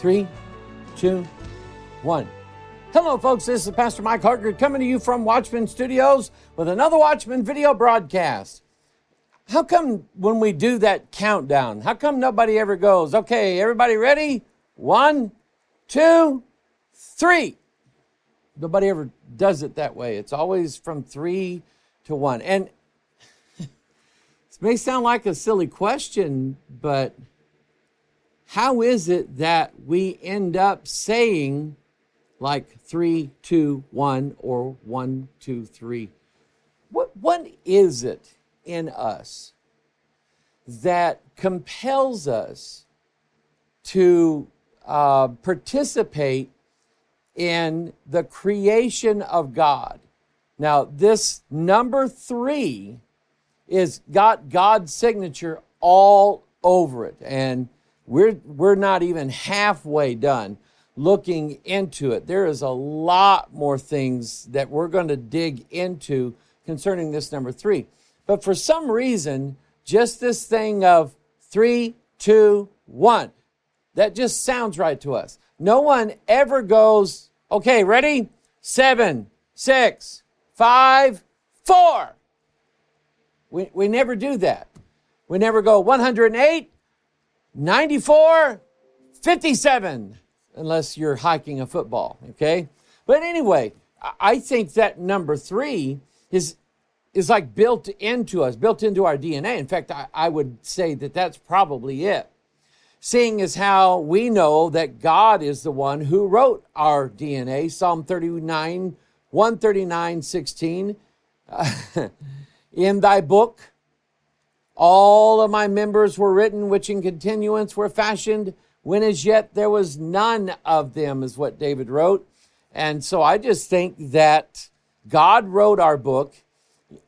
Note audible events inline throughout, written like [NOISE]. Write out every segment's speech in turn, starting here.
three, two, one. Hello, folks. This is Pastor Mike Hoggard coming to you from Watchman Studios with another Watchman video broadcast. How come when we do that countdown, how come nobody ever goes, okay, everybody ready? One, two, three. Nobody ever does it that way. It's always from three to one. And [LAUGHS] this may sound like a silly question, but how is it that we end up saying like three, two, one, or one, two, three? What, what is it in us that compels us to uh, participate in the creation of God? Now, this number three is got God's signature all over it. And we're, we're not even halfway done looking into it. There is a lot more things that we're going to dig into concerning this number three. But for some reason, just this thing of three, two, one, that just sounds right to us. No one ever goes, okay, ready? Seven, six, five, four. We, we never do that. We never go 108, 94, 57, unless you're hiking a football, okay? But anyway, I think that number three is, is like built into us, built into our DNA. In fact, I, I would say that that's probably it. Seeing as how we know that God is the one who wrote our DNA, Psalm 39, 139, 16. [LAUGHS] in thy book, all of my members were written, which in continuance were fashioned, when as yet there was none of them, is what David wrote. And so I just think that God wrote our book,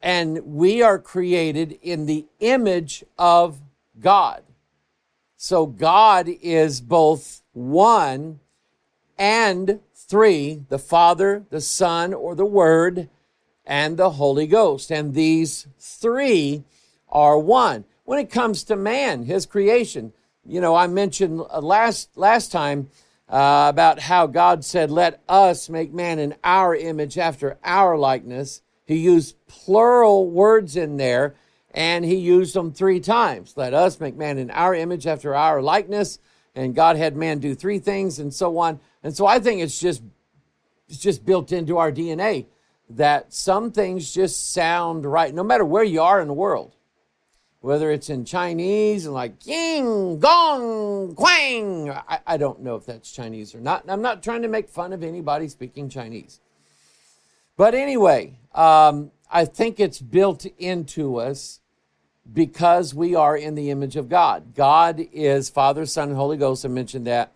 and we are created in the image of God. So God is both one and three the Father, the Son, or the Word, and the Holy Ghost. And these three are one. When it comes to man, his creation, you know, I mentioned last last time uh, about how God said, "Let us make man in our image, after our likeness." He used plural words in there, and he used them three times. Let us make man in our image, after our likeness. And God had man do three things, and so on. And so I think it's just it's just built into our DNA that some things just sound right, no matter where you are in the world whether it's in Chinese and like ying, gong, quang. I, I don't know if that's Chinese or not. I'm not trying to make fun of anybody speaking Chinese. But anyway, um, I think it's built into us because we are in the image of God. God is Father, Son, and Holy Ghost. I mentioned that.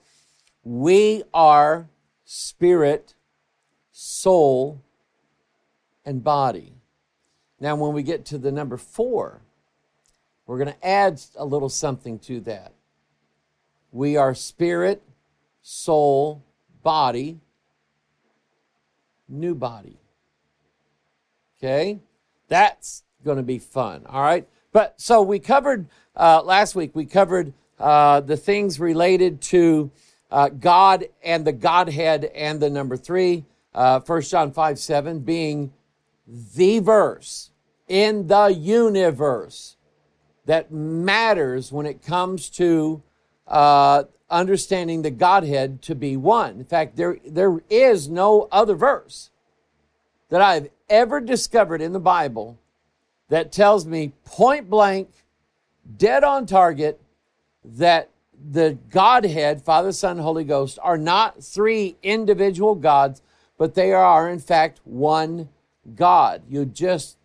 We are spirit, soul, and body. Now, when we get to the number four, we're going to add a little something to that. We are spirit, soul, body, new body. Okay? That's going to be fun. All right? But so we covered uh, last week, we covered uh, the things related to uh, God and the Godhead and the number three, uh, 1 John 5 7 being the verse in the universe that matters when it comes to uh, understanding the Godhead to be one. In fact, there, there is no other verse that I've ever discovered in the Bible that tells me point blank, dead on target, that the Godhead, Father, Son, Holy Ghost, are not three individual gods, but they are, in fact, one God. You just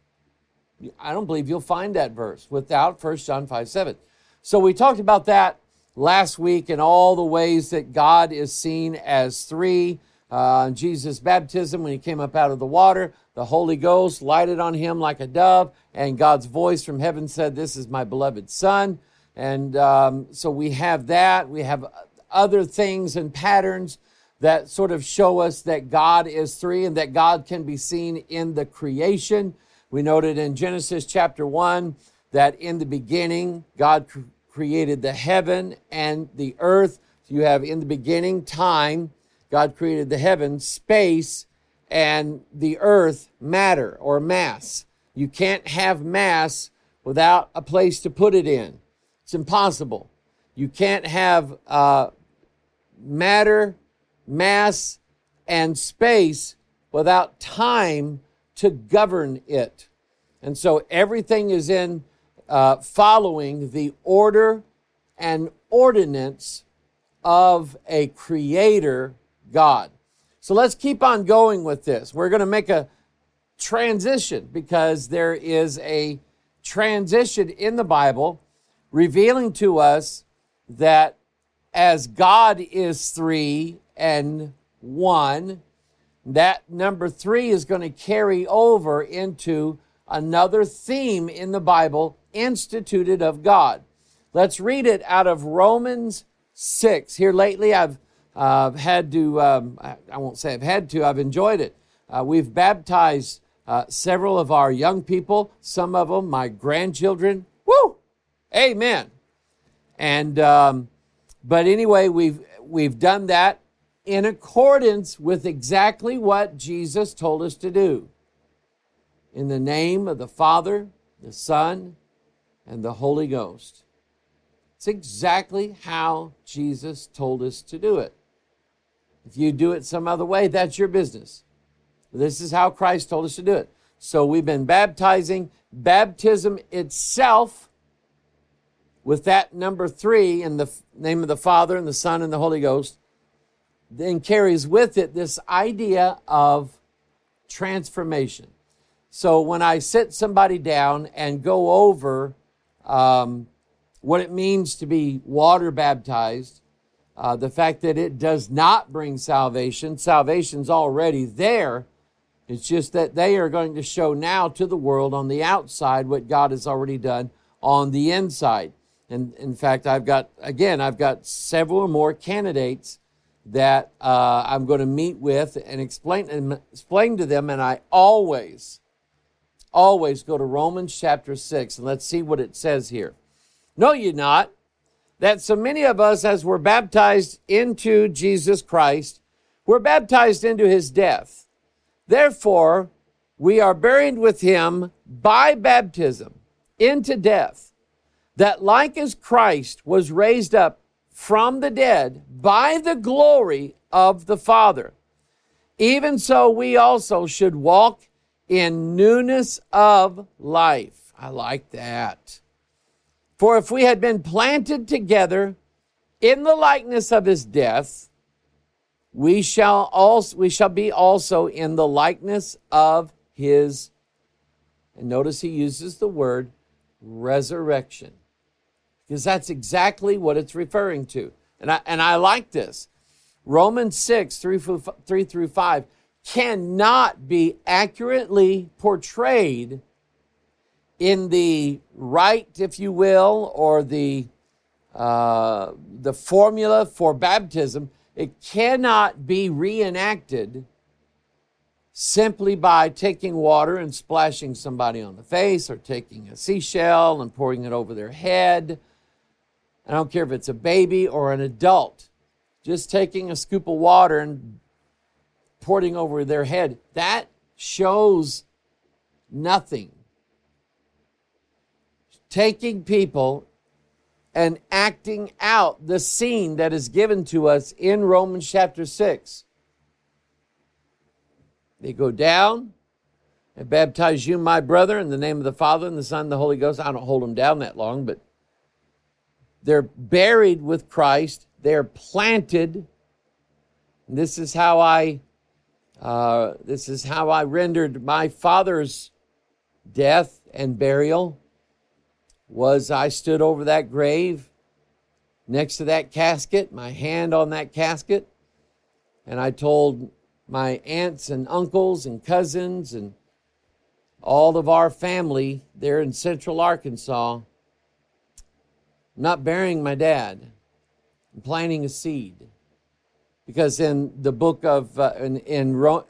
I don't believe you'll find that verse without 1 John 5 7. So we talked about that last week and all the ways that God is seen as three. Uh, Jesus' baptism, when he came up out of the water, the Holy Ghost lighted on him like a dove, and God's voice from heaven said, This is my beloved Son. And um, so we have that. We have other things and patterns that sort of show us that God is three and that God can be seen in the creation. We noted in Genesis chapter 1 that in the beginning, God created the heaven and the earth. So you have in the beginning time, God created the heavens, space, and the earth, matter or mass. You can't have mass without a place to put it in. It's impossible. You can't have uh, matter, mass, and space without time to govern it. And so everything is in uh, following the order and ordinance of a creator God. So let's keep on going with this. We're going to make a transition because there is a transition in the Bible revealing to us that as God is three and one, that number three is going to carry over into another theme in the Bible instituted of God. Let's read it out of Romans 6. Here lately, I've uh, had to, um, I won't say I've had to, I've enjoyed it. Uh, we've baptized uh, several of our young people, some of them my grandchildren. Woo! Amen. And, um, but anyway, we've, we've done that in accordance with exactly what Jesus told us to do. In the name of the Father, the Son, and the Holy Ghost. It's exactly how Jesus told us to do it. If you do it some other way, that's your business. This is how Christ told us to do it. So we've been baptizing. Baptism itself, with that number three in the name of the Father and the Son and the Holy Ghost, then carries with it this idea of transformation. So when I sit somebody down and go over um, what it means to be water baptized, uh, the fact that it does not bring salvation, salvation's already there. It's just that they are going to show now to the world on the outside what God has already done on the inside. And in fact, I've got, again, I've got several more candidates that uh, I'm going to meet with and explain, and explain to them. And I always, always go to Romans chapter 6 and let's see what it says here. Know ye not that so many of us, as were baptized into Jesus Christ, were baptized into his death? Therefore, we are buried with him by baptism into death, that like as Christ was raised up from the dead by the glory of the Father, even so we also should walk in newness of life. I like that. For if we had been planted together in the likeness of his death, we shall also we shall be also in the likeness of his and notice he uses the word resurrection because that's exactly what it's referring to. And i and i like this. Romans 6 3 through, 3 through 5 cannot be accurately portrayed in the rite, if you will, or the uh, the formula for baptism, it cannot be reenacted simply by taking water and splashing somebody on the face or taking a seashell and pouring it over their head. I don't care if it's a baby or an adult. Just taking a scoop of water and pouring over their head. That shows nothing taking people and acting out the scene that is given to us in Romans chapter 6. They go down and baptize you, my brother, in the name of the Father and the Son and the Holy Ghost. I don't hold them down that long, but they're buried with Christ. They're planted. And this is how I uh, this is how I rendered my father's death and burial was I stood over that grave next to that casket, my hand on that casket, and I told my aunts and uncles and cousins and all of our family there in central Arkansas, not burying my dad. I'm planting a seed. Because in the book of, uh, in, in,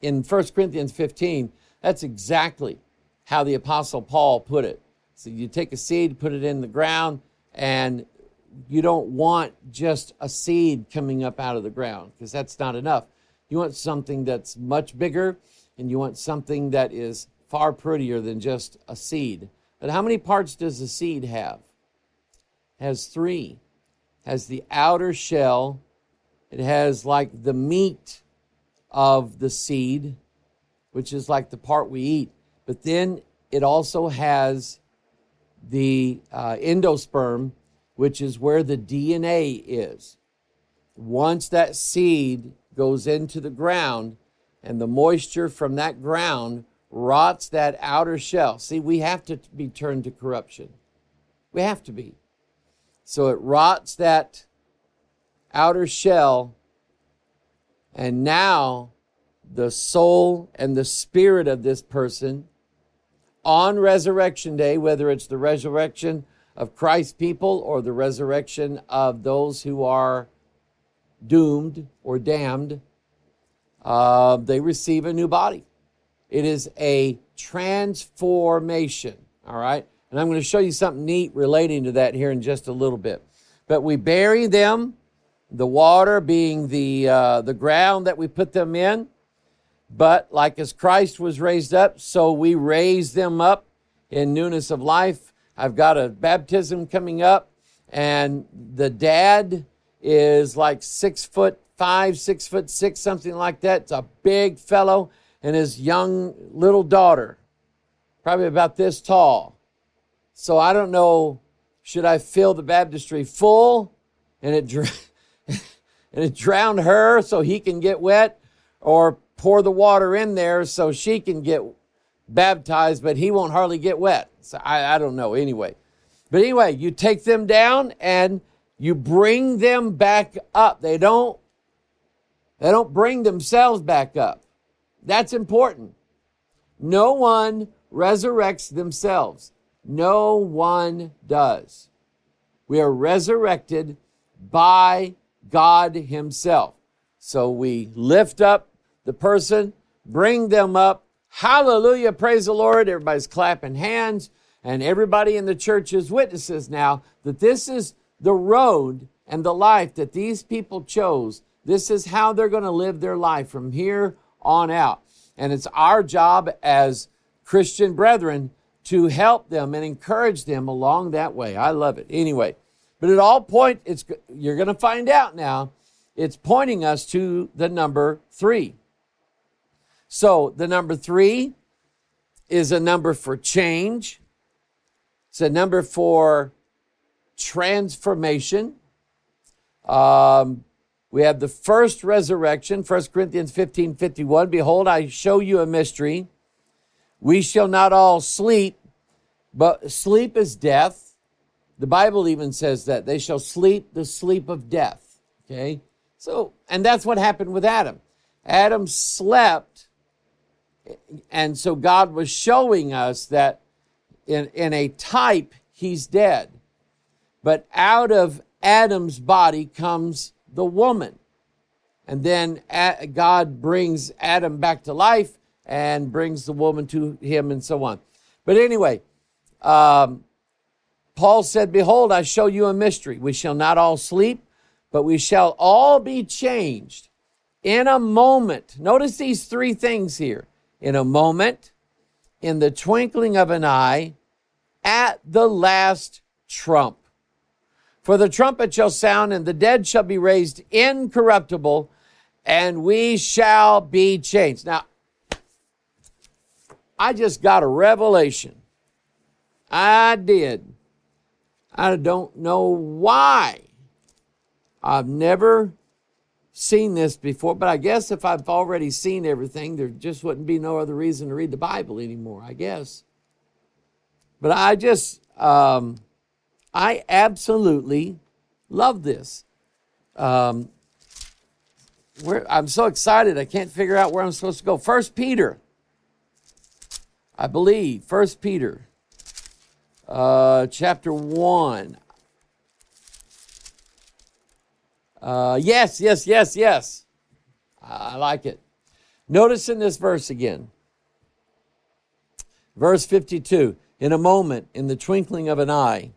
in 1 Corinthians 15, that's exactly how the Apostle Paul put it. So you take a seed, put it in the ground, and you don't want just a seed coming up out of the ground because that's not enough. You want something that's much bigger and you want something that is far prettier than just a seed. But how many parts does a seed have? Has three. Has the outer shell. It has like the meat of the seed, which is like the part we eat. But then it also has the uh, endosperm, which is where the DNA is. Once that seed goes into the ground and the moisture from that ground rots that outer shell. See, we have to be turned to corruption. We have to be. So it rots that outer shell, and now the soul and the spirit of this person on resurrection day, whether it's the resurrection of Christ's people or the resurrection of those who are doomed or damned, uh, they receive a new body. It is a transformation, all right? And I'm going to show you something neat relating to that here in just a little bit. But we bury them, the water being the, uh, the ground that we put them in. But like as Christ was raised up, so we raise them up in newness of life. I've got a baptism coming up, and the dad is like six foot five, six foot six, something like that. It's a big fellow and his young little daughter, probably about this tall. So I don't know, should I fill the baptistry full and it, [LAUGHS] and it drown her so he can get wet or pour the water in there so she can get baptized, but he won't hardly get wet. So I, I don't know anyway. But anyway, you take them down and you bring them back up. They don't they don't bring themselves back up. That's important. No one resurrects themselves. No one does. We are resurrected by God Himself. So we lift up the person, bring them up. Hallelujah, praise the Lord. Everybody's clapping hands, and everybody in the church is witnesses now that this is the road and the life that these people chose. This is how they're going to live their life from here on out. And it's our job as Christian brethren to help them and encourage them along that way. I love it. Anyway, but at all point, it's you're going to find out now. It's pointing us to the number three. So the number three is a number for change. It's a number for transformation. Um, we have the first resurrection, 1 Corinthians 15 51. Behold, I show you a mystery. We shall not all sleep, but sleep is death. The Bible even says that they shall sleep the sleep of death. Okay? So, and that's what happened with Adam. Adam slept, and so God was showing us that in, in a type, he's dead. But out of Adam's body comes the woman. And then uh, God brings Adam back to life and brings the woman to him and so on. But anyway, um, Paul said, Behold, I show you a mystery. We shall not all sleep, but we shall all be changed in a moment. Notice these three things here in a moment, in the twinkling of an eye, at the last trump. For the trumpet shall sound, and the dead shall be raised incorruptible, and we shall be changed. Now, I just got a revelation. I did. I don't know why. I've never seen this before, but I guess if I've already seen everything, there just wouldn't be no other reason to read the Bible anymore, I guess. But I just, um, I absolutely love this. Um, I'm so excited. I can't figure out where I'm supposed to go. First Peter, I believe. First Peter, uh, chapter one. Uh, yes, yes, yes, yes. I like it. Notice in this verse again, verse 52 in a moment, in the twinkling of an eye,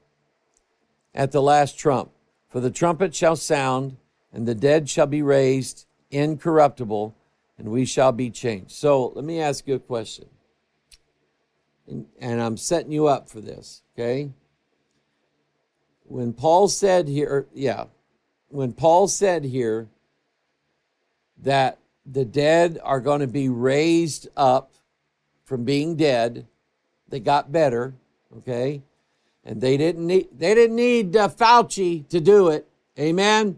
at the last trump. For the trumpet shall sound, and the dead shall be raised incorruptible, and we shall be changed. So let me ask you a question. And, I'm setting you up for this, okay? When Paul said here, yeah, when Paul said here that the dead are going to be raised up from being dead, they got better, okay? and they didn't need they didn't need uh, Fauci to do it. Amen.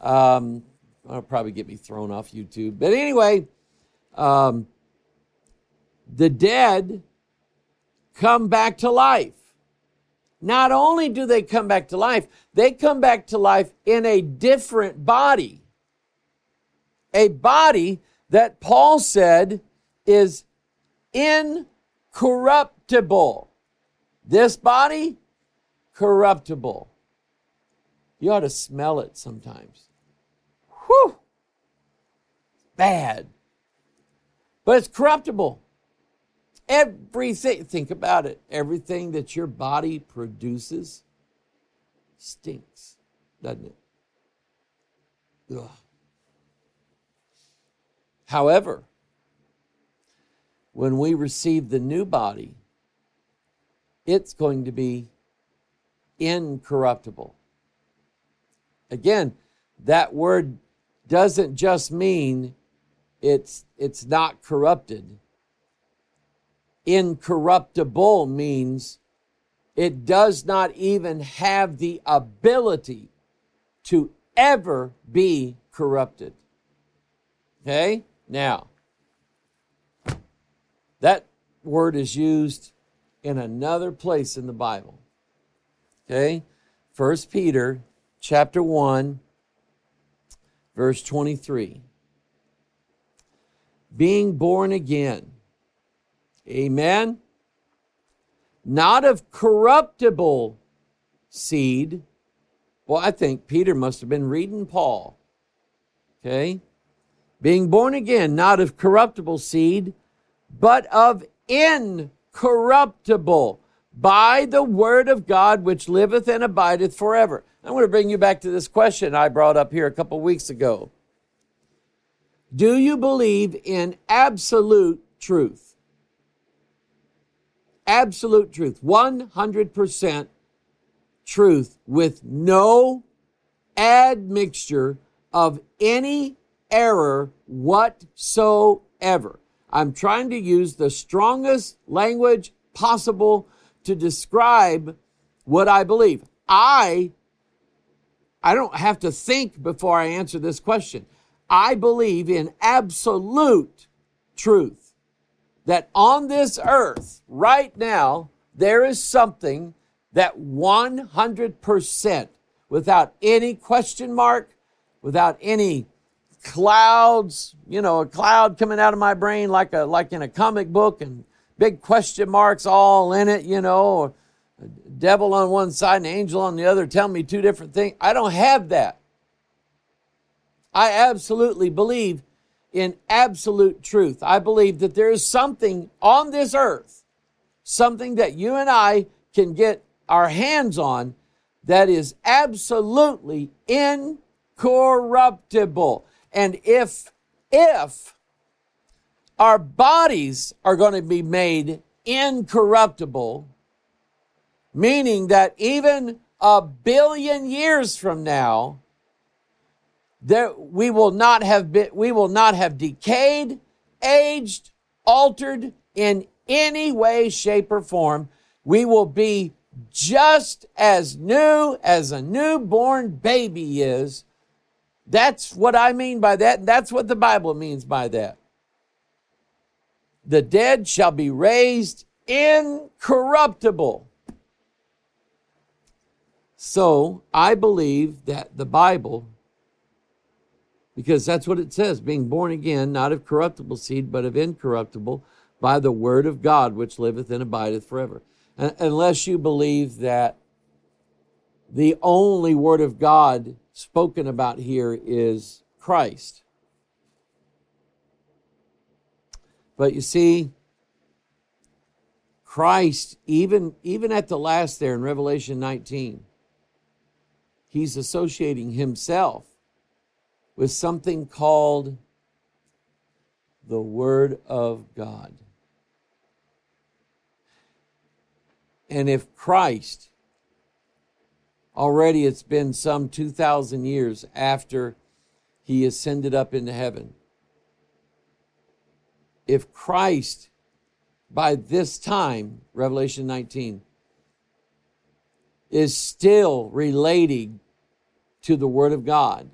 Um, that'll probably get me thrown off YouTube, but anyway, um, the dead come back to life. Not only do they come back to life, they come back to life in a different body. A body that Paul said is incorruptible. This body, corruptible. You ought to smell it sometimes. Whew! Bad. But it's corruptible. Everything, think about it, everything that your body produces stinks, doesn't it? Ugh. However, when we receive the new body, it's going to be incorruptible. Again, that word doesn't just mean it's it's not corrupted. Incorruptible means it does not even have the ability to ever be corrupted. Okay? Now, that word is used in another place in the Bible. Okay? First Peter chapter 1 verse 23. Being born again. Amen. Not of corruptible seed. Well, I think Peter must have been reading Paul. Okay? Being born again, not of corruptible seed, but of incorruptible by the word of God which liveth and abideth forever. I want to bring you back to this question I brought up here a couple weeks ago. Do you believe in absolute truth? Absolute truth, 100% truth with no admixture of any error whatsoever. I'm trying to use the strongest language possible to describe what I believe. I I don't have to think before I answer this question. I believe in absolute truth that on this earth right now there is something that 100% without any question mark, without any clouds, you know, a cloud coming out of my brain like a like in a comic book and big question marks all in it, you know, devil on one side and angel on the other tell me two different things. I don't have that. I absolutely believe in absolute truth. I believe that there is something on this earth, something that you and I can get our hands on that is absolutely incorruptible. And if, if our bodies are going to be made incorruptible, meaning that even a billion years from now, there, we will not have been, we will not have decayed, aged, altered in any way, shape, or form. We will be just as new as a newborn baby is that's what I mean by that. That's what the Bible means by that. The dead shall be raised incorruptible. So I believe that the Bible, because that's what it says, being born again, not of corruptible seed, but of incorruptible, by the word of God, which liveth and abideth forever. Uh, unless you believe that the only word of God spoken about here is Christ. But you see, Christ, even, even at the last there in Revelation 19, he's associating himself with something called the Word of God. And if Christ, already it's been some 2,000 years after he ascended up into heaven, if Christ, by this time, Revelation 19, is still relating to the Word of God,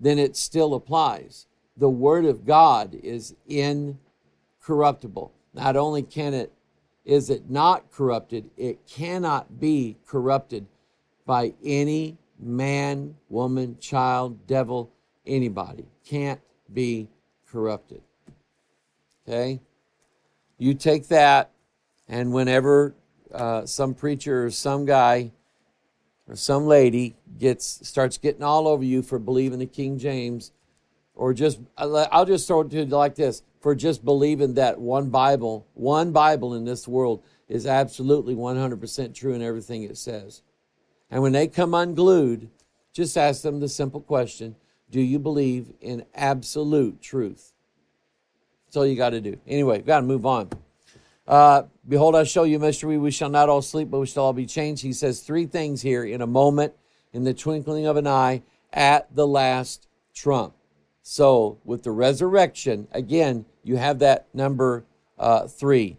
then it still applies. The Word of God is incorruptible. Not only can it is it not corrupted, it cannot be corrupted by any man, woman, child, devil, anybody. Can't be corrupted. Okay? You take that, and whenever uh, some preacher or some guy some lady gets starts getting all over you for believing the King James, or just I'll just throw it to you like this: for just believing that one Bible, one Bible in this world is absolutely 100% true in everything it says. And when they come unglued, just ask them the simple question: Do you believe in absolute truth? That's all you got to do. Anyway, got to move on. Uh, Behold, I show you mystery. We shall not all sleep, but we shall all be changed. He says three things here in a moment, in the twinkling of an eye, at the last trump. So, with the resurrection, again, you have that number uh, three.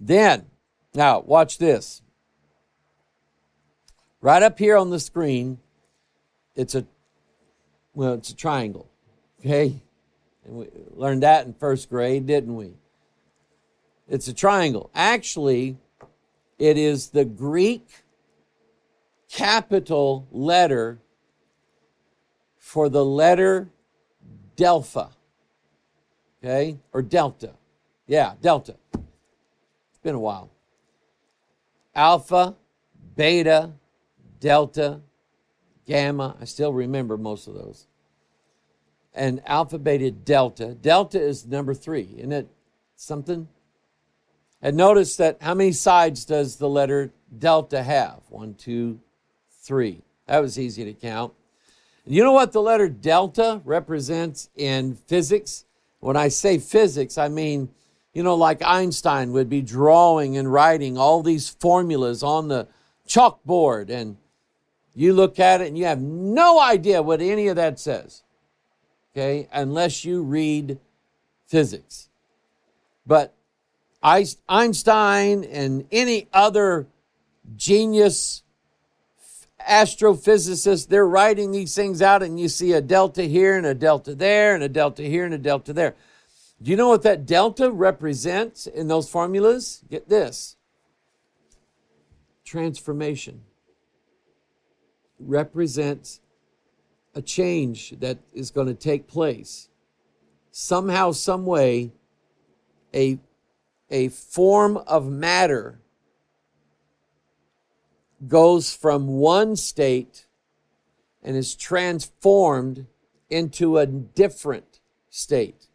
Then, now, watch this. Right up here on the screen, it's a well, it's a triangle. Okay? And we learned that in first grade, didn't we? It's a triangle. Actually, it is the Greek capital letter for the letter Delta. Okay? Or Delta. Yeah, Delta. It's been a while. Alpha, Beta, Delta, Gamma. I still remember most of those. And Alpha, Beta, Delta. Delta is number three. Isn't it something? And notice that how many sides does the letter delta have? One, two, three. That was easy to count. You know what the letter delta represents in physics? When I say physics, I mean, you know, like Einstein would be drawing and writing all these formulas on the chalkboard, and you look at it and you have no idea what any of that says, okay, unless you read physics. But Einstein and any other genius astrophysicist, they're writing these things out, and you see a delta here and a delta there and a delta here and a delta there. Do you know what that delta represents in those formulas? Get this transformation represents a change that is going to take place. Somehow, some way, a a form of matter goes from one state and is transformed into a different state.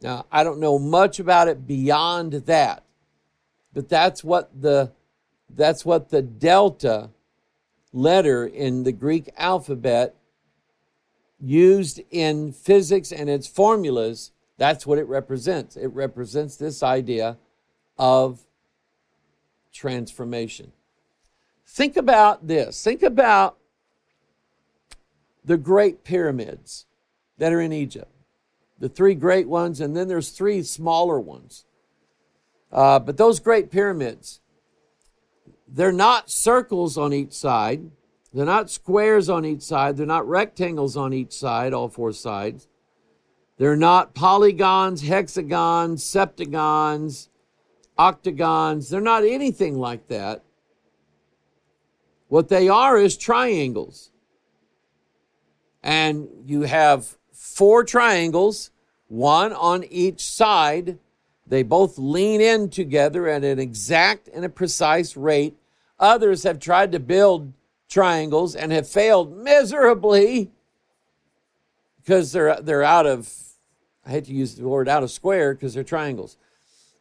Now, I don't know much about it beyond that, but that's what the that's what the delta letter in the Greek alphabet used in physics and its formulas that's what it represents. It represents this idea of transformation. Think about this. Think about the great pyramids that are in Egypt. The three great ones, and then there's three smaller ones. Uh, but those great pyramids, they're not circles on each side. They're not squares on each side. They're not rectangles on each side, all four sides. They're not polygons, hexagons, septagons, octagons. They're not anything like that. What they are is triangles. And you have four triangles, one on each side. They both lean in together at an exact and a precise rate. Others have tried to build triangles and have failed miserably because they're, they're out of I hate to use the word out of square because they're triangles,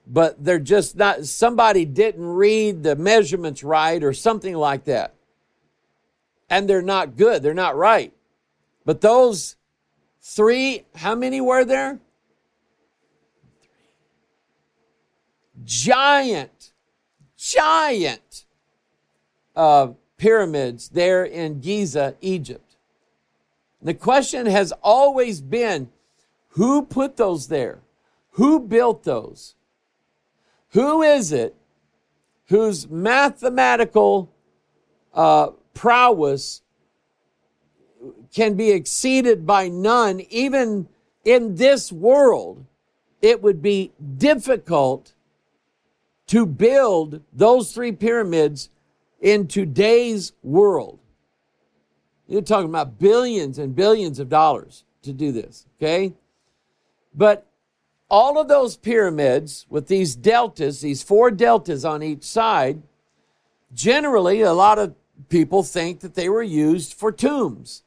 but they're just not, somebody didn't read the measurements right or something like that. and they're not good, they're not right. But those three, how many were there? Giant, giant uh, pyramids there in Giza, Egypt. The question has always been who put those there? Who built those? Who is it whose mathematical uh, prowess can be exceeded by none, even in this world? It would be difficult to build those three pyramids in today's world. You're talking about billions and billions of dollars to do this, okay? But all of those pyramids with these deltas, these four deltas on each side, generally a lot of people think that they were used for tombs.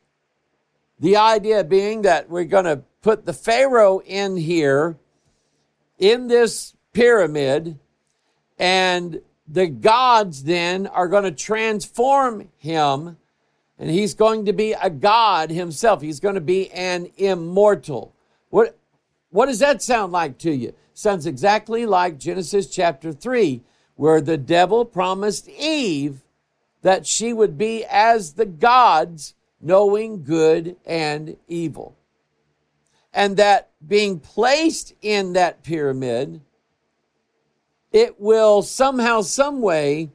The idea being that we're going to put the Pharaoh in here, in this pyramid, and the gods then are going to transform him and he's going to be a god himself. He's going to be an immortal. What, what does that sound like to you? Sounds exactly like Genesis chapter 3, where the devil promised Eve that she would be as the gods, knowing good and evil. And that being placed in that pyramid, it will somehow, some way,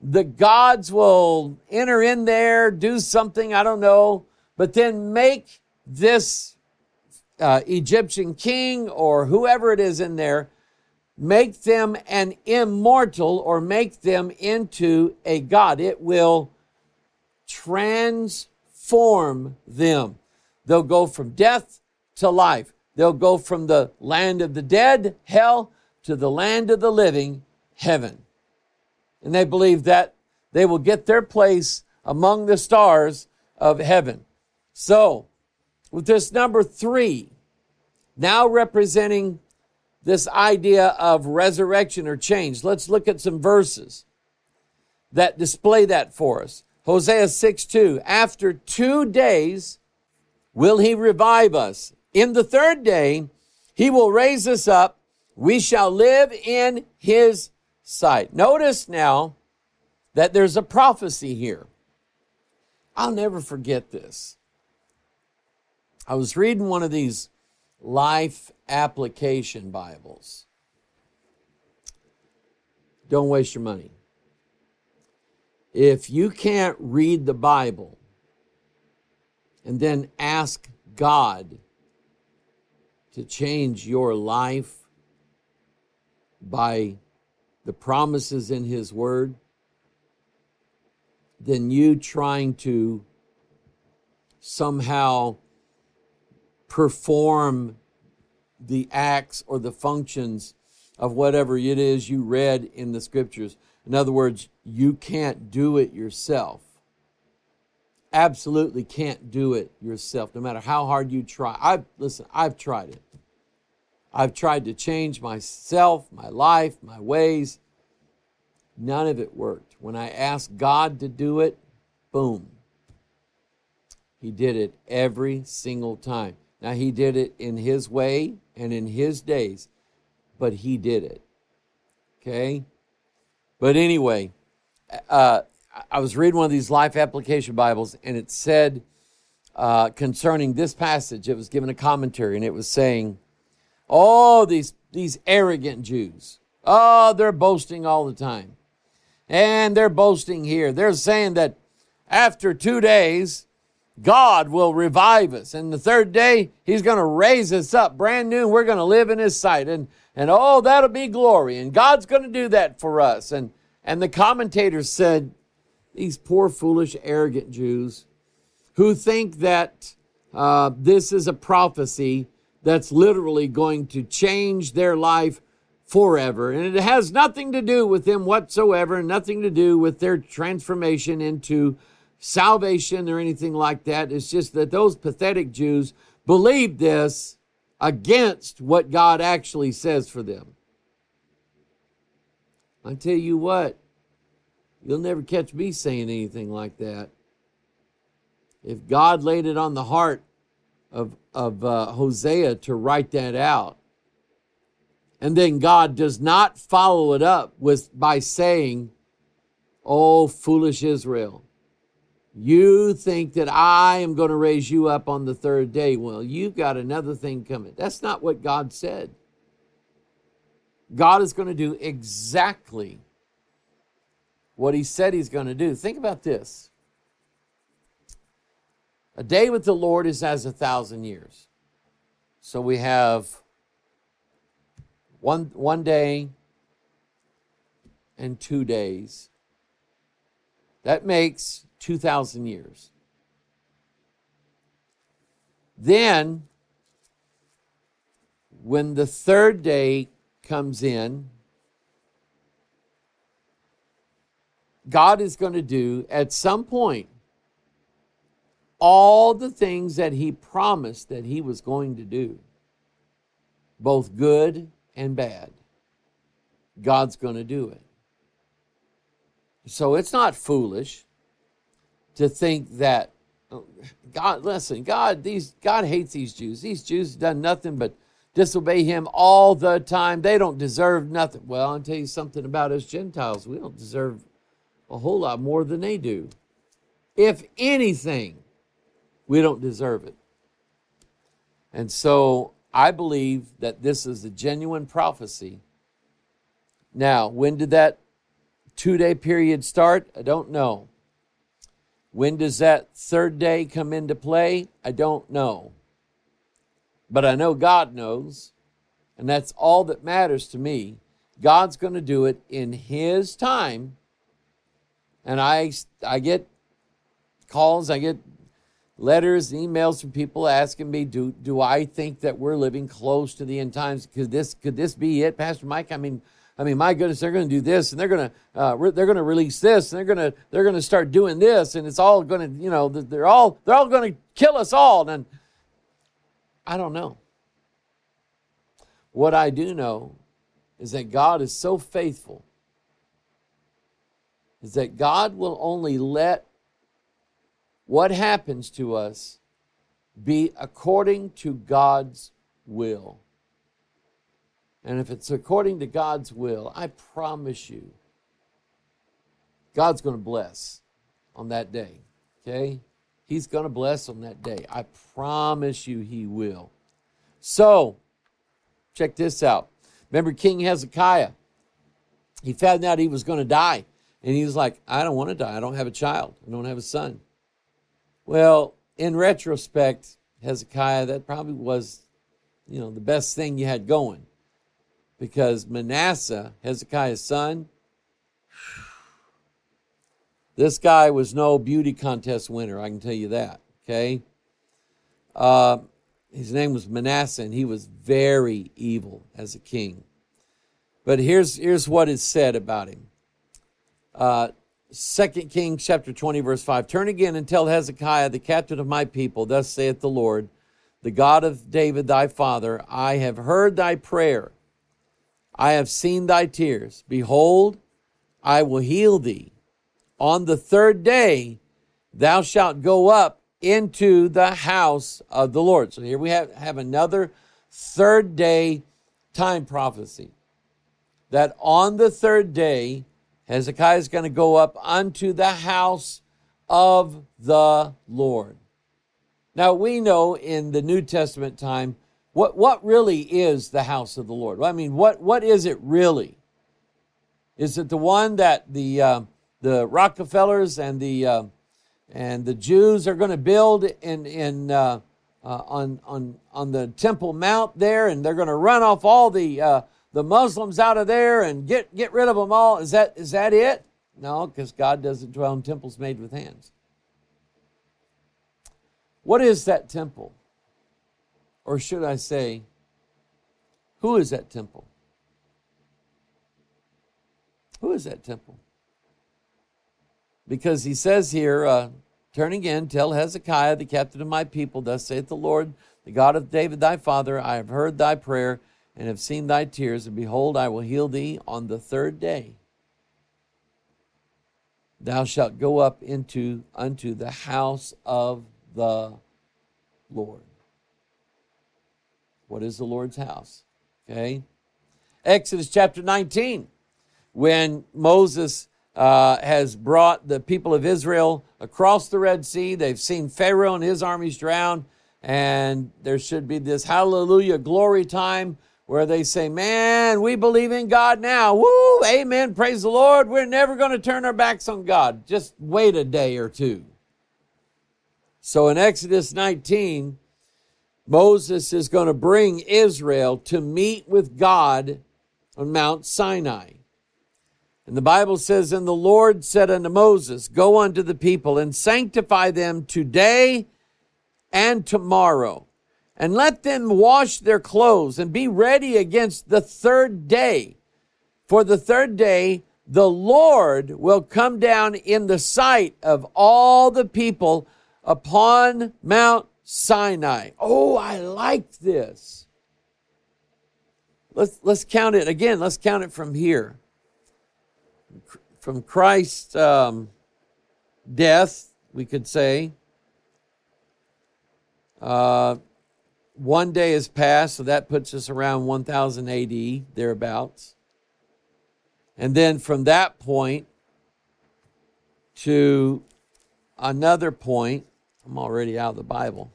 the gods will enter in there, do something, I don't know, but then make this uh, Egyptian king or whoever it is in there, make them an immortal or make them into a god. It will transform them. They'll go from death to life. They'll go from the land of the dead, hell, to the land of the living, heaven. And they believe that they will get their place among the stars of heaven. So, with this number three, now representing this idea of resurrection or change, let's look at some verses that display that for us. Hosea 6 2. After two days will he revive us. In the third day, he will raise us up we shall live in his sight. Notice now that there's a prophecy here. I'll never forget this. I was reading one of these life application Bibles. Don't waste your money. If you can't read the Bible and then ask God to change your life by the promises in His Word then you trying to somehow perform the acts or the functions of whatever it is you read in the scriptures. In other words, you can't do it yourself. Absolutely can't do it yourself, no matter how hard you try. I've listen, I've tried it. I've tried to change myself, my life, my ways. None of it worked. When I asked God to do it, boom. He did it every single time. Now, He did it in His way and in His days, but He did it. Okay? But anyway, uh, I was reading one of these life application Bibles, and it said uh, concerning this passage, it was given a commentary, and it was saying, Oh, these, these arrogant Jews. Oh, they're boasting all the time. And they're boasting here. They're saying that after two days, God will revive us. And the third day, He's going to raise us up brand new. We're going to live in His sight. And, and oh, that'll be glory. And God's going to do that for us. And, and the commentators said, these poor, foolish, arrogant Jews who think that uh, this is a prophecy that's literally going to change their life forever. And it has nothing to do with them whatsoever, nothing to do with their transformation into salvation or anything like that. It's just that those pathetic Jews believed this against what God actually says for them. I tell you what, you'll never catch me saying anything like that. if God laid it on the heart of, of uh, Hosea to write that out, and then God does not follow it up with by saying, Oh, foolish Israel, you think that I am going to raise you up on the third day. Well, you've got another thing coming. That's not what God said. God is going to do exactly what he said he's going to do. Think about this. A day with the Lord is as a thousand years. So we have one, one day and two days. That makes 2,000 years. Then, when the third day comes in, God is going to do at some point all the things that He promised that He was going to do, both good and bad. God's going to do it. So it's not foolish to think that God, listen, God, these God hates these Jews. These Jews have done nothing but disobey him all the time. They don't deserve nothing. Well, I'll tell you something about us Gentiles. We don't deserve a whole lot more than they do. If anything, we don't deserve it. And so I believe that this is a genuine prophecy. Now, when did that two day period start? I don't know. When does that third day come into play? I don't know. But I know God knows, and that's all that matters to me. God's going to do it in His time. And I, I get calls, I get letters, emails from people asking me, do, do I think that we're living close to the end times? Could this, could this be it, Pastor Mike? I mean, I mean, my goodness, they're going to do this, and they're going to uh, re- they're going to release this, and they're going to they're going to start doing this, and it's all going to you know they're all they're all going to kill us all. And I don't know. What I do know is that God is so faithful. Is that God will only let what happens to us be according to God's will. And if it's according to God's will, I promise you, God's going to bless on that day. Okay? He's going to bless on that day. I promise you, He will. So, check this out. Remember King Hezekiah? He found out he was going to die. And he was like, I don't want to die. I don't have a child. I don't have a son. Well, in retrospect, Hezekiah, that probably was, you know, the best thing you had going. Because Manasseh, Hezekiah's son, this guy was no beauty contest winner, I can tell you that. Okay? Uh, his name was Manasseh, and he was very evil as a king. But here's, here's what is said about him. Uh, 2 Kings chapter 20, verse 5. Turn again and tell Hezekiah, the captain of my people, thus saith the Lord, the God of David thy father, I have heard thy prayer. I have seen thy tears. Behold, I will heal thee. On the third day thou shalt go up into the house of the Lord. So here we have, have another third day time prophecy. That on the third day, Hezekiah is going to go up unto the house of the Lord. Now we know in the New Testament time what, what really is the house of the Lord. I mean, what, what is it really? Is it the one that the, uh, the Rockefellers and the, uh, and the Jews are going to build in, in, uh, uh, on, on, on the Temple Mount there, and they're going to run off all the, uh, the Muslims out of there and get, get rid of them all. Is that, is that it? No, because God doesn't dwell in temples made with hands. What is that temple? Or should I say, who is that temple? Who is that temple? Because he says here, uh, turn again, tell Hezekiah, the captain of my people, thus saith the Lord, the God of David thy father, I have heard thy prayer and have seen thy tears, and behold, I will heal thee on the third day. Thou shalt go up into unto the house of the Lord. What is the Lord's house? Okay. Exodus chapter 19, when Moses uh, has brought the people of Israel across the Red Sea. They've seen Pharaoh and his armies drown, and there should be this hallelujah glory time where they say, Man, we believe in God now. Woo, amen, praise the Lord. We're never going to turn our backs on God. Just wait a day or two. So in Exodus 19, Moses is going to bring Israel to meet with God on Mount Sinai. And the Bible says, And the Lord said unto Moses, Go unto the people and sanctify them today and tomorrow, and let them wash their clothes and be ready against the third day. For the third day, the Lord will come down in the sight of all the people upon Mount Sinai. Oh, I like this. Let's, let's count it again. Let's count it from here from Christ's um, death, we could say. Uh, one day has passed, so that puts us around 1000 AD, thereabouts. And then from that point to another point, I'm already out of the Bible.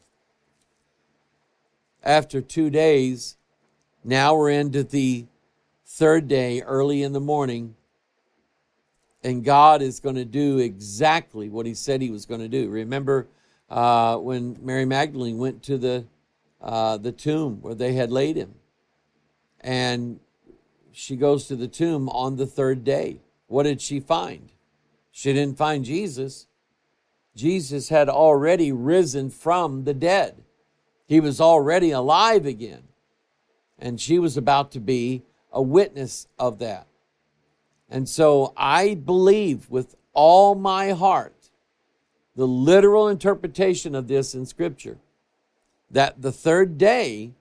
After two days, now we're into the third day, early in the morning, and God is going to do exactly what He said He was going to do. Remember uh, when Mary Magdalene went to the uh, the tomb where they had laid him, and she goes to the tomb on the third day. What did she find? She didn't find Jesus. Jesus had already risen from the dead. He was already alive again. And she was about to be a witness of that. And so I believe with all my heart the literal interpretation of this in Scripture that the third day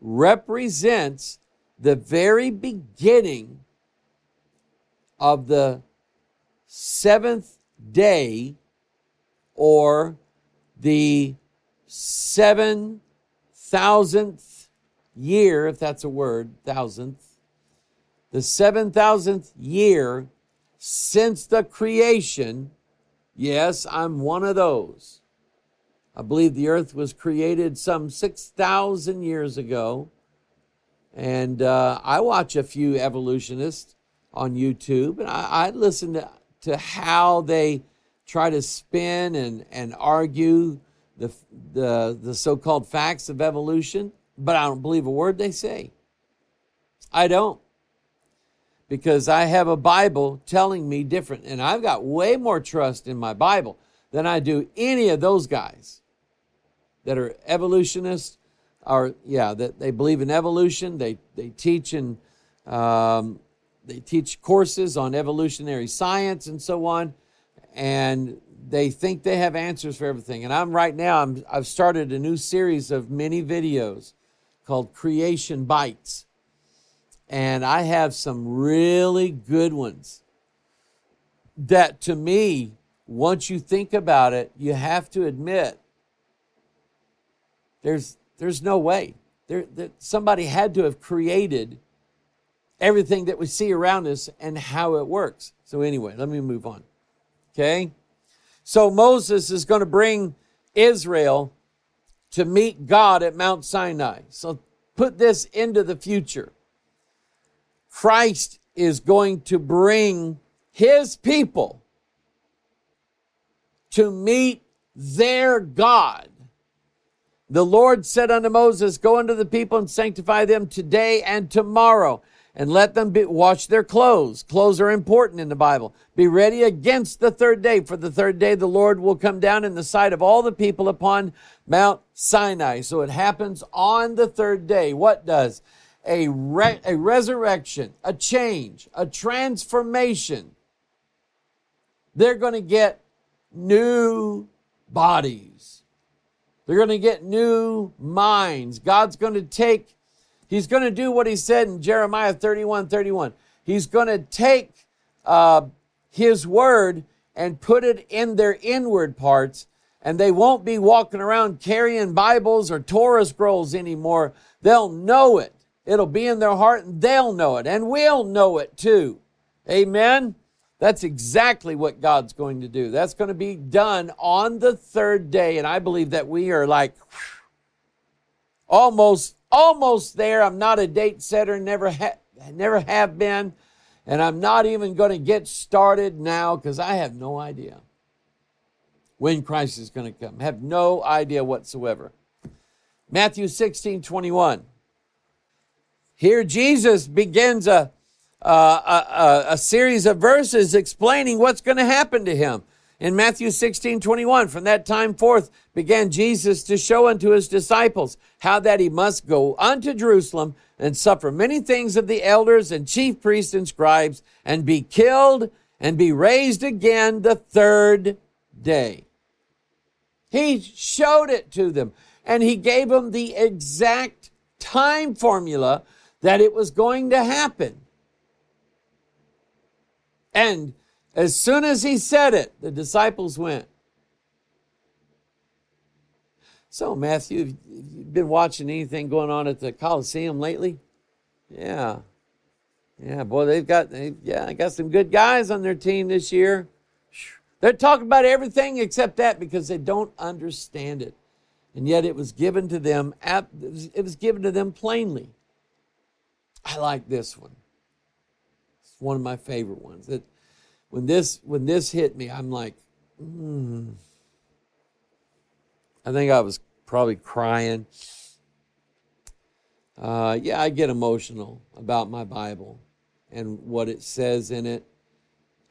represents the very beginning of the seventh day or the seven thousandth year, if that's a word, thousandth the 7,000th year since the creation. Yes, I'm one of those. I believe the earth was created some 6,000 years ago. And uh, I watch a few evolutionists on YouTube, and I, I listen to, to how they try to spin and, and argue the, the, the so called facts of evolution, but I don't believe a word they say. I don't because I have a Bible telling me different. And I've got way more trust in my Bible than I do any of those guys that are evolutionists are yeah that they believe in evolution they they teach in um, they teach courses on evolutionary science and so on and they think they have answers for everything and i'm right now I'm, i've started a new series of mini videos called creation bites and I have some really good ones that to me, once you think about it, you have to admit there's, there's no way. There, that somebody had to have created everything that we see around us and how it works. So, anyway, let me move on. Okay? So, Moses is going to bring Israel to meet God at Mount Sinai. So, put this into the future. Christ is going to bring his people to meet their God. The Lord said unto Moses, Go unto the people and sanctify them today and tomorrow, and let them be, wash their clothes. Clothes are important in the Bible. Be ready against the third day, for the third day the Lord will come down in the sight of all the people upon Mount Sinai. So it happens on the third day. What does? a, re- a resurrection, a change, a transformation. They're going to get new bodies. They're going to get new minds. God's going to take, He's going to do what He said in Jeremiah 31 31. He's going to take uh, His word and put it in their inward parts, and they won't be walking around carrying Bibles or Torah scrolls anymore. They'll know it. It'll be in their heart and they'll know it and we'll know it too. Amen. That's exactly what God's going to do. That's going to be done on the third day. And I believe that we are like almost, almost there. I'm not a date setter, never, ha- never have been. And I'm not even going to get started now because I have no idea when Christ is going to come. Have no idea whatsoever. Matthew 16 21. Here Jesus begins a, a, a, a series of verses explaining what's going to happen to him. In Matthew 16 21, from that time forth began Jesus to show unto his disciples how that he must go unto Jerusalem and suffer many things of the elders and chief priests and scribes and be killed and be raised again the third day. He showed it to them and he gave them the exact time formula that it was going to happen. And as soon as he said it, the disciples went. So, Matthew, have you been watching anything going on at the Coliseum lately? Yeah. Yeah, boy, they've got, they, yeah, got some good guys on their team this year. They're talking about everything except that because they don't understand it. And yet it was given to them, it was given to them plainly. I like this one. It's one of my favorite ones. That when this when this hit me, I'm like, hmm. I think I was probably crying. Uh, yeah, I get emotional about my Bible and what it says in it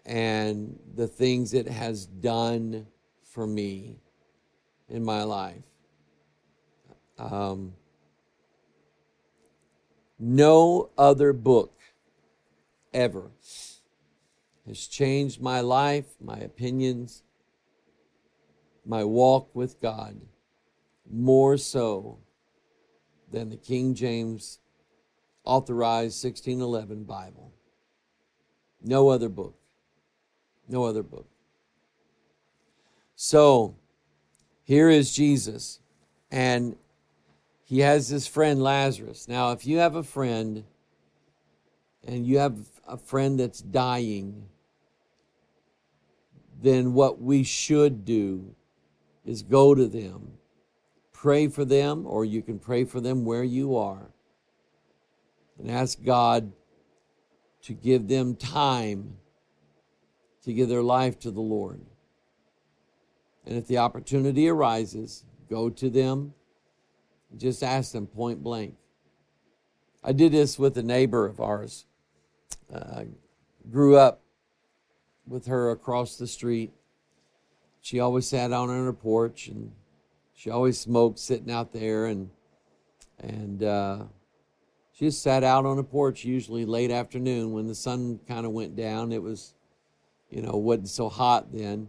and the things it has done for me in my life. Um, no other book ever has changed my life, my opinions, my walk with God more so than the King James authorized 1611 Bible. No other book. No other book. So here is Jesus, and he has his friend Lazarus. Now, if you have a friend and you have a friend that's dying, then what we should do is go to them, pray for them, or you can pray for them where you are, and ask God to give them time to give their life to the Lord. And if the opportunity arises, go to them, just ask them point blank. I did this with a neighbor of ours. Uh, grew up with her across the street. She always sat out on her porch and she always smoked sitting out there and and uh, she just sat out on the porch usually late afternoon when the sun kind of went down. It was, you know, wasn't so hot then.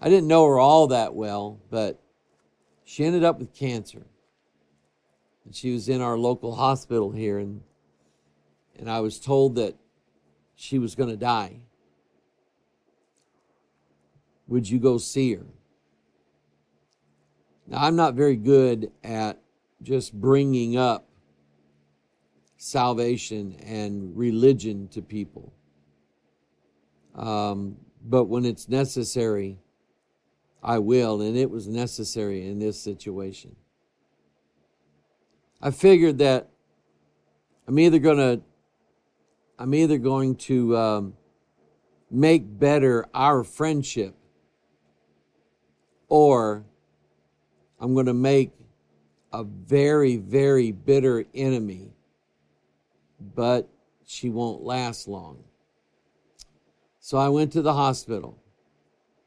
I didn't know her all that well, but she ended up with cancer. And she was in our local hospital here and and I was told that she was going to die. Would you go see her? Now, I'm not very good at just bringing up salvation and religion to people. Um, but when it's necessary, I will, and it was necessary in this situation. I figured that I'm either to I'm either going to um, make better our friendship or I'm going to make a very, very bitter enemy, but she won't last long. So I went to the hospital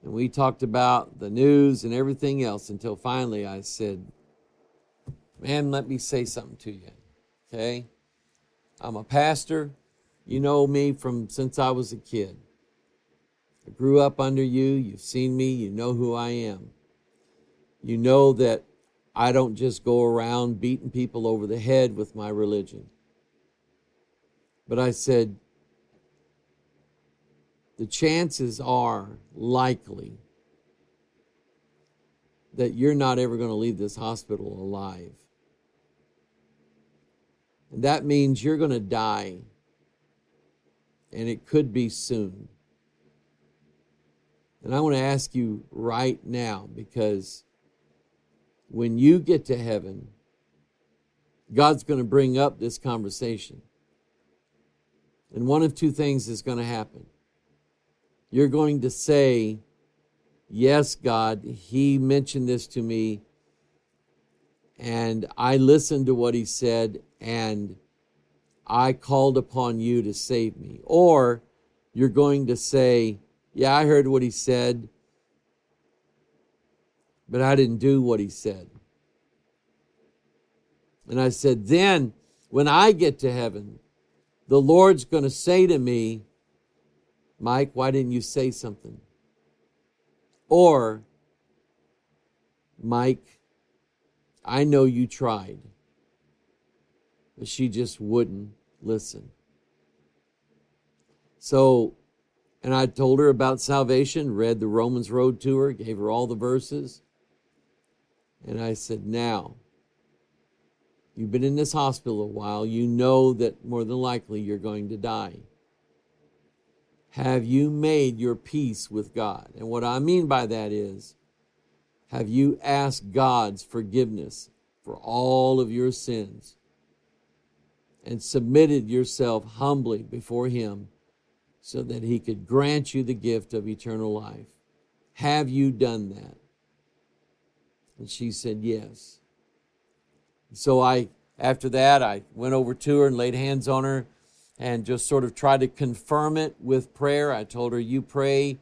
and we talked about the news and everything else until finally I said, Man, let me say something to you. Okay? I'm a pastor. You know me from since I was a kid. I grew up under you. You've seen me. You know who I am. You know that I don't just go around beating people over the head with my religion. But I said, the chances are likely that you're not ever going to leave this hospital alive. And that means you're going to die, and it could be soon. And I want to ask you right now because when you get to heaven, God's going to bring up this conversation. And one of two things is going to happen. You're going to say, Yes, God, He mentioned this to me, and I listened to what He said, and I called upon you to save me. Or you're going to say, yeah, I heard what he said, but I didn't do what he said. And I said, then when I get to heaven, the Lord's going to say to me, Mike, why didn't you say something? Or, Mike, I know you tried, but she just wouldn't listen. So and I told her about salvation, read the Romans Road to her, gave her all the verses. And I said, Now, you've been in this hospital a while. You know that more than likely you're going to die. Have you made your peace with God? And what I mean by that is, have you asked God's forgiveness for all of your sins and submitted yourself humbly before Him? so that he could grant you the gift of eternal life. Have you done that? And she said, Yes. So I, after that, I went over to her and laid hands on her and just sort of tried to confirm it with prayer. I told her, You pray.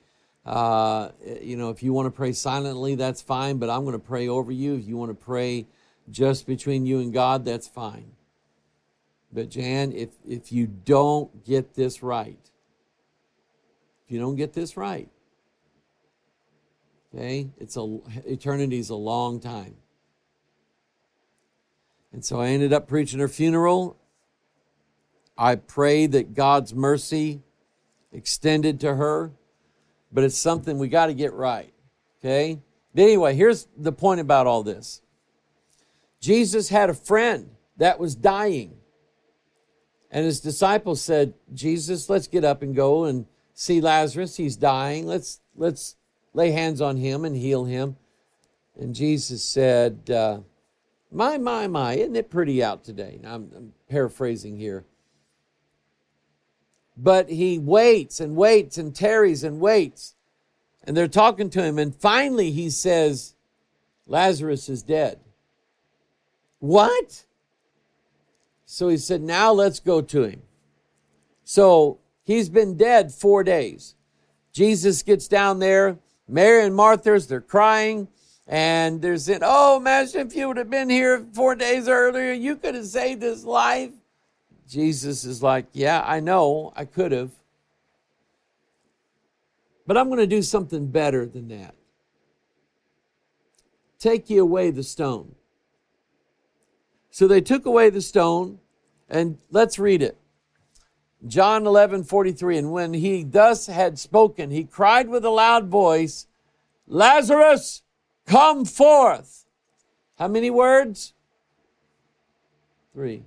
Uh, you know, if you want to pray silently, that's fine, but I'm going to pray over you. If you want to pray just between you and God, that's fine. But Jan, if, if you don't get this right, if you don't get this right. Okay? It's a eternity is a long time. And so I ended up preaching her funeral. I pray that God's mercy extended to her, but it's something we got to get right. Okay? But anyway, here's the point about all this Jesus had a friend that was dying. And his disciples said, Jesus, let's get up and go and see Lazarus, he's dying. Let's let's lay hands on him and heal him. And Jesus said, uh, "My, my, my! Isn't it pretty out today?" I'm, I'm paraphrasing here. But he waits and waits and tarries and waits, and they're talking to him, and finally he says, "Lazarus is dead." What? So he said, "Now let's go to him." So He's been dead four days. Jesus gets down there. Mary and Martha's, they're crying. And they're saying, Oh, imagine if you would have been here four days earlier, you could have saved his life. Jesus is like, Yeah, I know, I could have. But I'm going to do something better than that. Take you away the stone. So they took away the stone, and let's read it. John 11, 43. And when he thus had spoken, he cried with a loud voice, Lazarus, come forth. How many words? Three.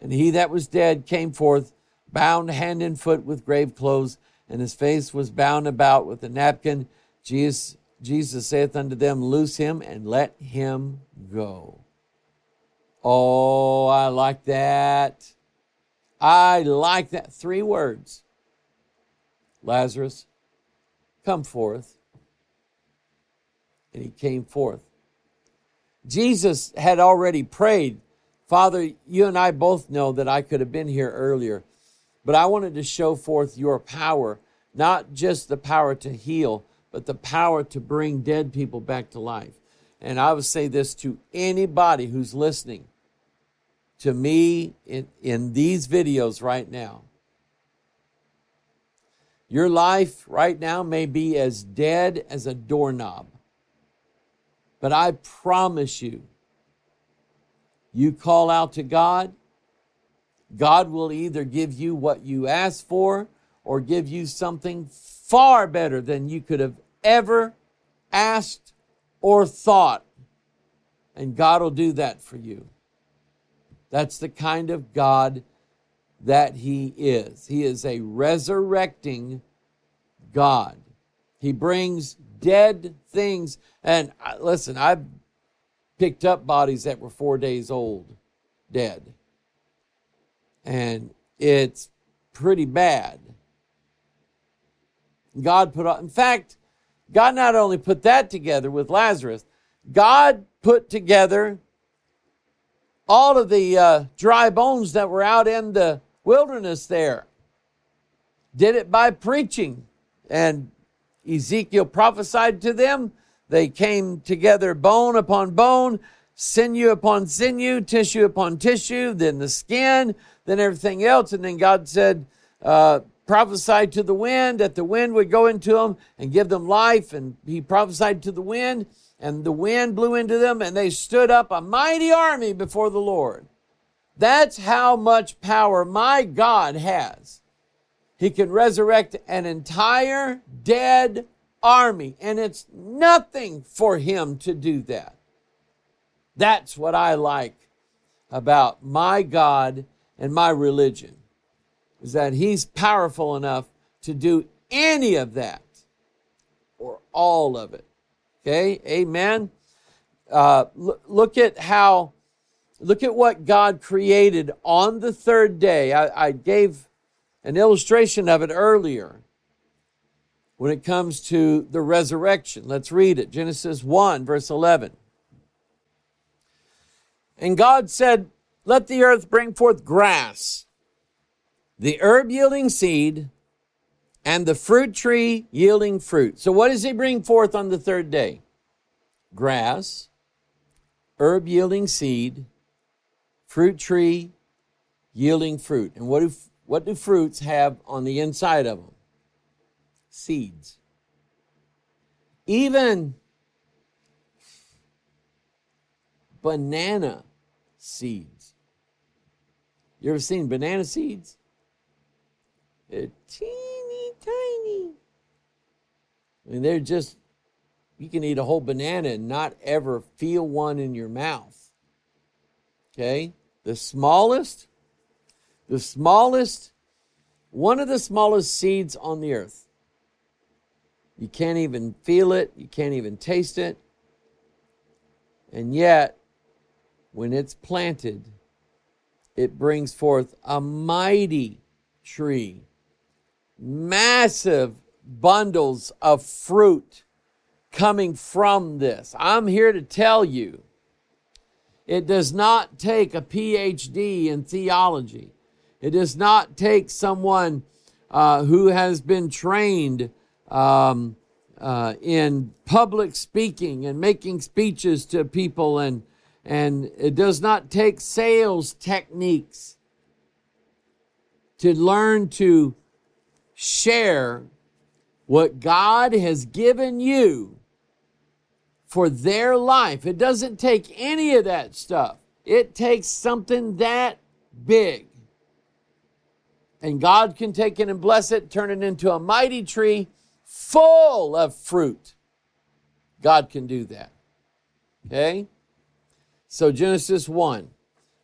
And he that was dead came forth, bound hand and foot with grave clothes, and his face was bound about with a napkin. Jesus, Jesus saith unto them, Loose him and let him go. Oh, I like that. I like that. Three words Lazarus, come forth. And he came forth. Jesus had already prayed, Father, you and I both know that I could have been here earlier, but I wanted to show forth your power, not just the power to heal, but the power to bring dead people back to life. And I would say this to anybody who's listening to me in, in these videos right now. Your life right now may be as dead as a doorknob. But I promise you, you call out to God, God will either give you what you ask for or give you something far better than you could have ever asked or thought. And God will do that for you. That's the kind of God that He is. He is a resurrecting God. He brings dead things. And uh, listen, I've picked up bodies that were four days old, dead. And it's pretty bad. God put in fact, God not only put that together with Lazarus, God put together all of the uh, dry bones that were out in the wilderness there. Did it by preaching. And Ezekiel prophesied to them. They came together bone upon bone, sinew upon sinew, tissue upon tissue, then the skin, then everything else. And then God said, uh, prophesied to the wind that the wind would go into them and give them life. And he prophesied to the wind, and the wind blew into them, and they stood up a mighty army before the Lord. That's how much power my God has. He can resurrect an entire dead army, and it's nothing for him to do that. That's what I like about my God and my religion is that he's powerful enough to do any of that or all of it. Okay, amen. Uh, look at how, look at what God created on the third day. I, I gave an illustration of it earlier when it comes to the resurrection. Let's read it Genesis 1, verse 11. And God said, Let the earth bring forth grass the herb yielding seed, and the fruit tree yielding fruit. So, what does he bring forth on the third day? Grass, herb yielding seed, fruit tree yielding fruit. And what do, what do fruits have on the inside of them? Seeds. Even banana seeds. You ever seen banana seeds? They're teeny tiny. I mean, they're just, you can eat a whole banana and not ever feel one in your mouth. Okay? The smallest, the smallest, one of the smallest seeds on the earth. You can't even feel it, you can't even taste it. And yet, when it's planted, it brings forth a mighty tree massive bundles of fruit coming from this. I'm here to tell you it does not take a PhD in theology, it does not take someone uh, who has been trained. Um, uh, in public speaking and making speeches to people and and it does not take sales techniques to learn to share what God has given you for their life. It doesn't take any of that stuff, it takes something that big. And God can take it and bless it, turn it into a mighty tree full of fruit. God can do that. Okay? So Genesis 1.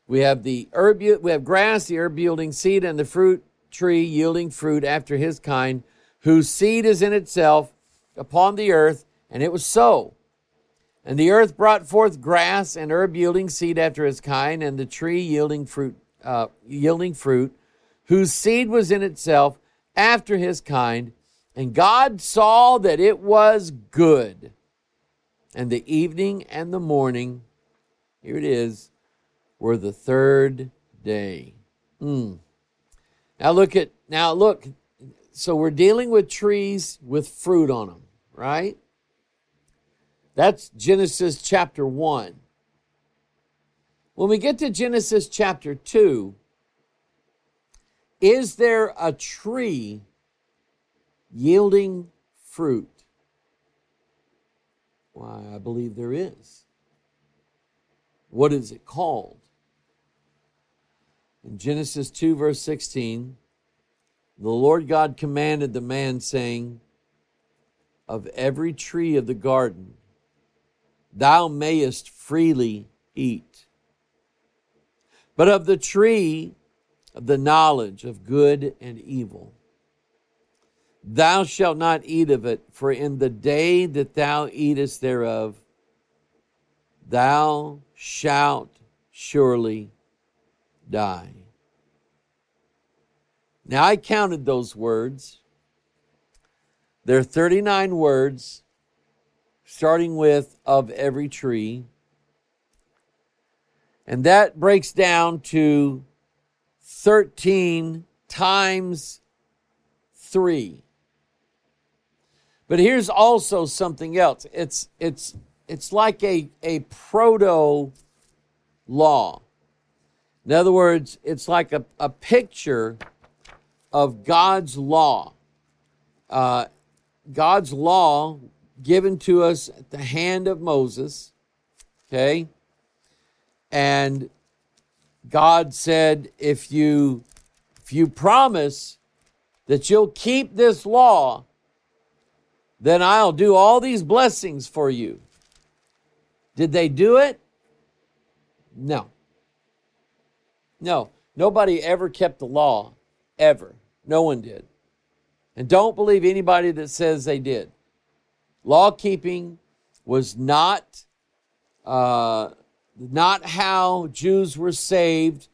We have the herb, we have grass, the herb yielding seed, and the fruit tree yielding fruit after his kind, whose seed is in itself upon the earth, and it was so. And the earth brought forth grass and herb yielding seed after his kind, and the tree yielding fruit, uh, yielding fruit, whose seed was in itself after his kind. And God saw that it was good. And the evening and the morning, here it is, were the third day. Mm. Now look at now look. So we're dealing with trees with fruit on them, right? That's Genesis chapter 1. When we get to Genesis chapter 2, is there a tree yielding fruit? Why, I believe there is. What is it called? In Genesis 2, verse 16, the Lord God commanded the man, saying, Of every tree of the garden thou mayest freely eat. But of the tree of the knowledge of good and evil, thou shalt not eat of it, for in the day that thou eatest thereof, thou shalt surely die. Now I counted those words. There are 39 words, starting with of every tree. And that breaks down to 13 times 3. But here's also something else. It's it's it's like a, a proto law. In other words, it's like a, a picture of God's law. Uh, God's law given to us at the hand of Moses. Okay? And God said, if you if you promise that you'll keep this law, then I'll do all these blessings for you. Did they do it? No. No. Nobody ever kept the law, ever. No one did. And don't believe anybody that says they did. Law keeping was not uh, not how Jews were saved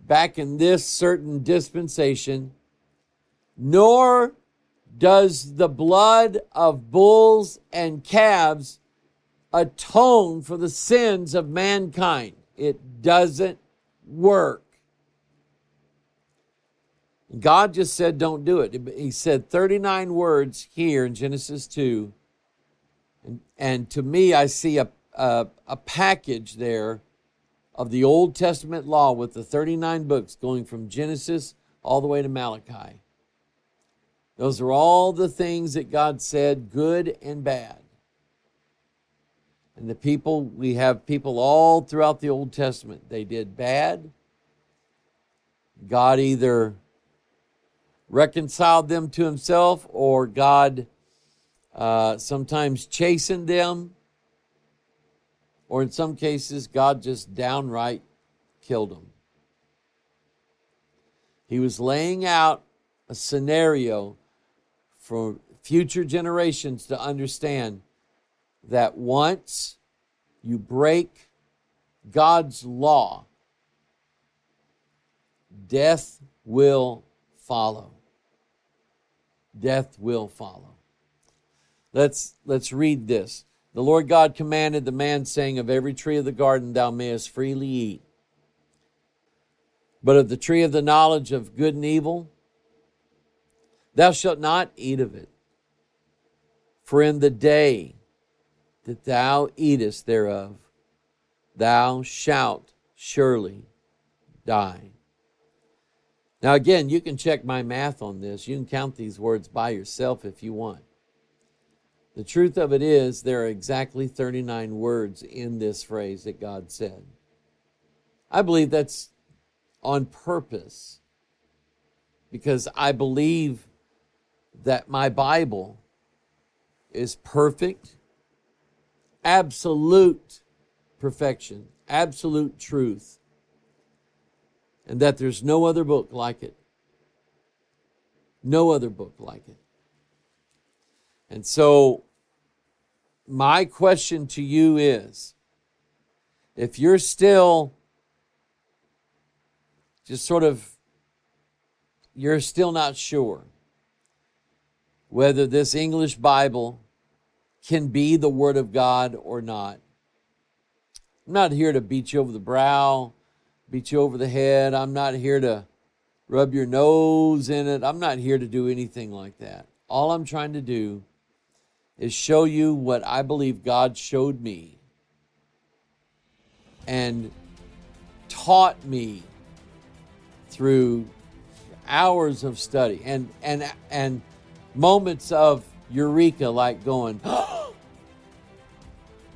back in this certain dispensation, nor does the blood of bulls and calves atone for the sins of mankind. It doesn't work. God just said, don't do it. He said 39 words here in Genesis 2. And, and to me, I see a, a, a package there of the Old Testament law with the 39 books going from Genesis all the way to Malachi. Those are all the things that God said, good and bad. And the people, we have people all throughout the Old Testament. They did bad. God either reconciled them to himself or God uh, sometimes chastened them. Or in some cases, God just downright killed them. He was laying out a scenario for future generations to understand that once you break God's law, death will follow. Death will follow. Let's, let's read this. The Lord God commanded the man, saying, Of every tree of the garden thou mayest freely eat, but of the tree of the knowledge of good and evil thou shalt not eat of it. For in the day that thou eatest thereof, thou shalt surely die. Now, again, you can check my math on this. You can count these words by yourself if you want. The truth of it is, there are exactly 39 words in this phrase that God said. I believe that's on purpose because I believe that my Bible is perfect absolute perfection, absolute truth, and that there's no other book like it. No other book like it. And so, my question to you is if you're still just sort of, you're still not sure whether this English Bible can be the Word of God or not. I'm not here to beat you over the brow, beat you over the head. I'm not here to rub your nose in it. I'm not here to do anything like that. All I'm trying to do is show you what I believe God showed me and taught me through hours of study and and and moments of eureka like going [GASPS]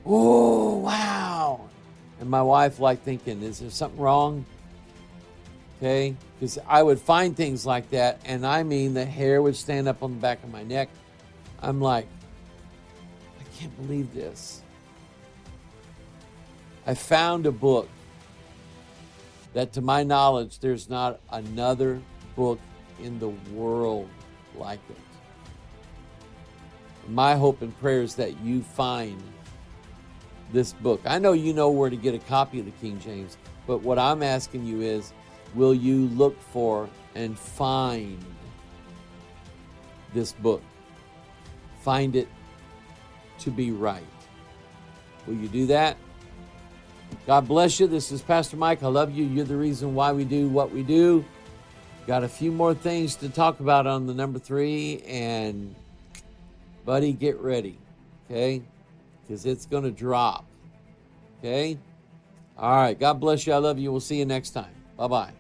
oh, wow. And my wife like thinking, is there something wrong? Okay? Because I would find things like that, and I mean, the hair would stand up on the back of my neck. I'm like, I can't believe this. I found a book that, to my knowledge, there's not another book in the world like it. My hope and prayer is that you find this book. I know you know where to get a copy of the King James, but what I'm asking you is will you look for and find this book? Find it to be right. Will you do that? God bless you. This is Pastor Mike. I love you. You're the reason why we do what we do. Got a few more things to talk about on the number three, and buddy, get ready, okay? Because it's going to drop, okay? All right. God bless you. I love you. We'll see you next time. Bye bye.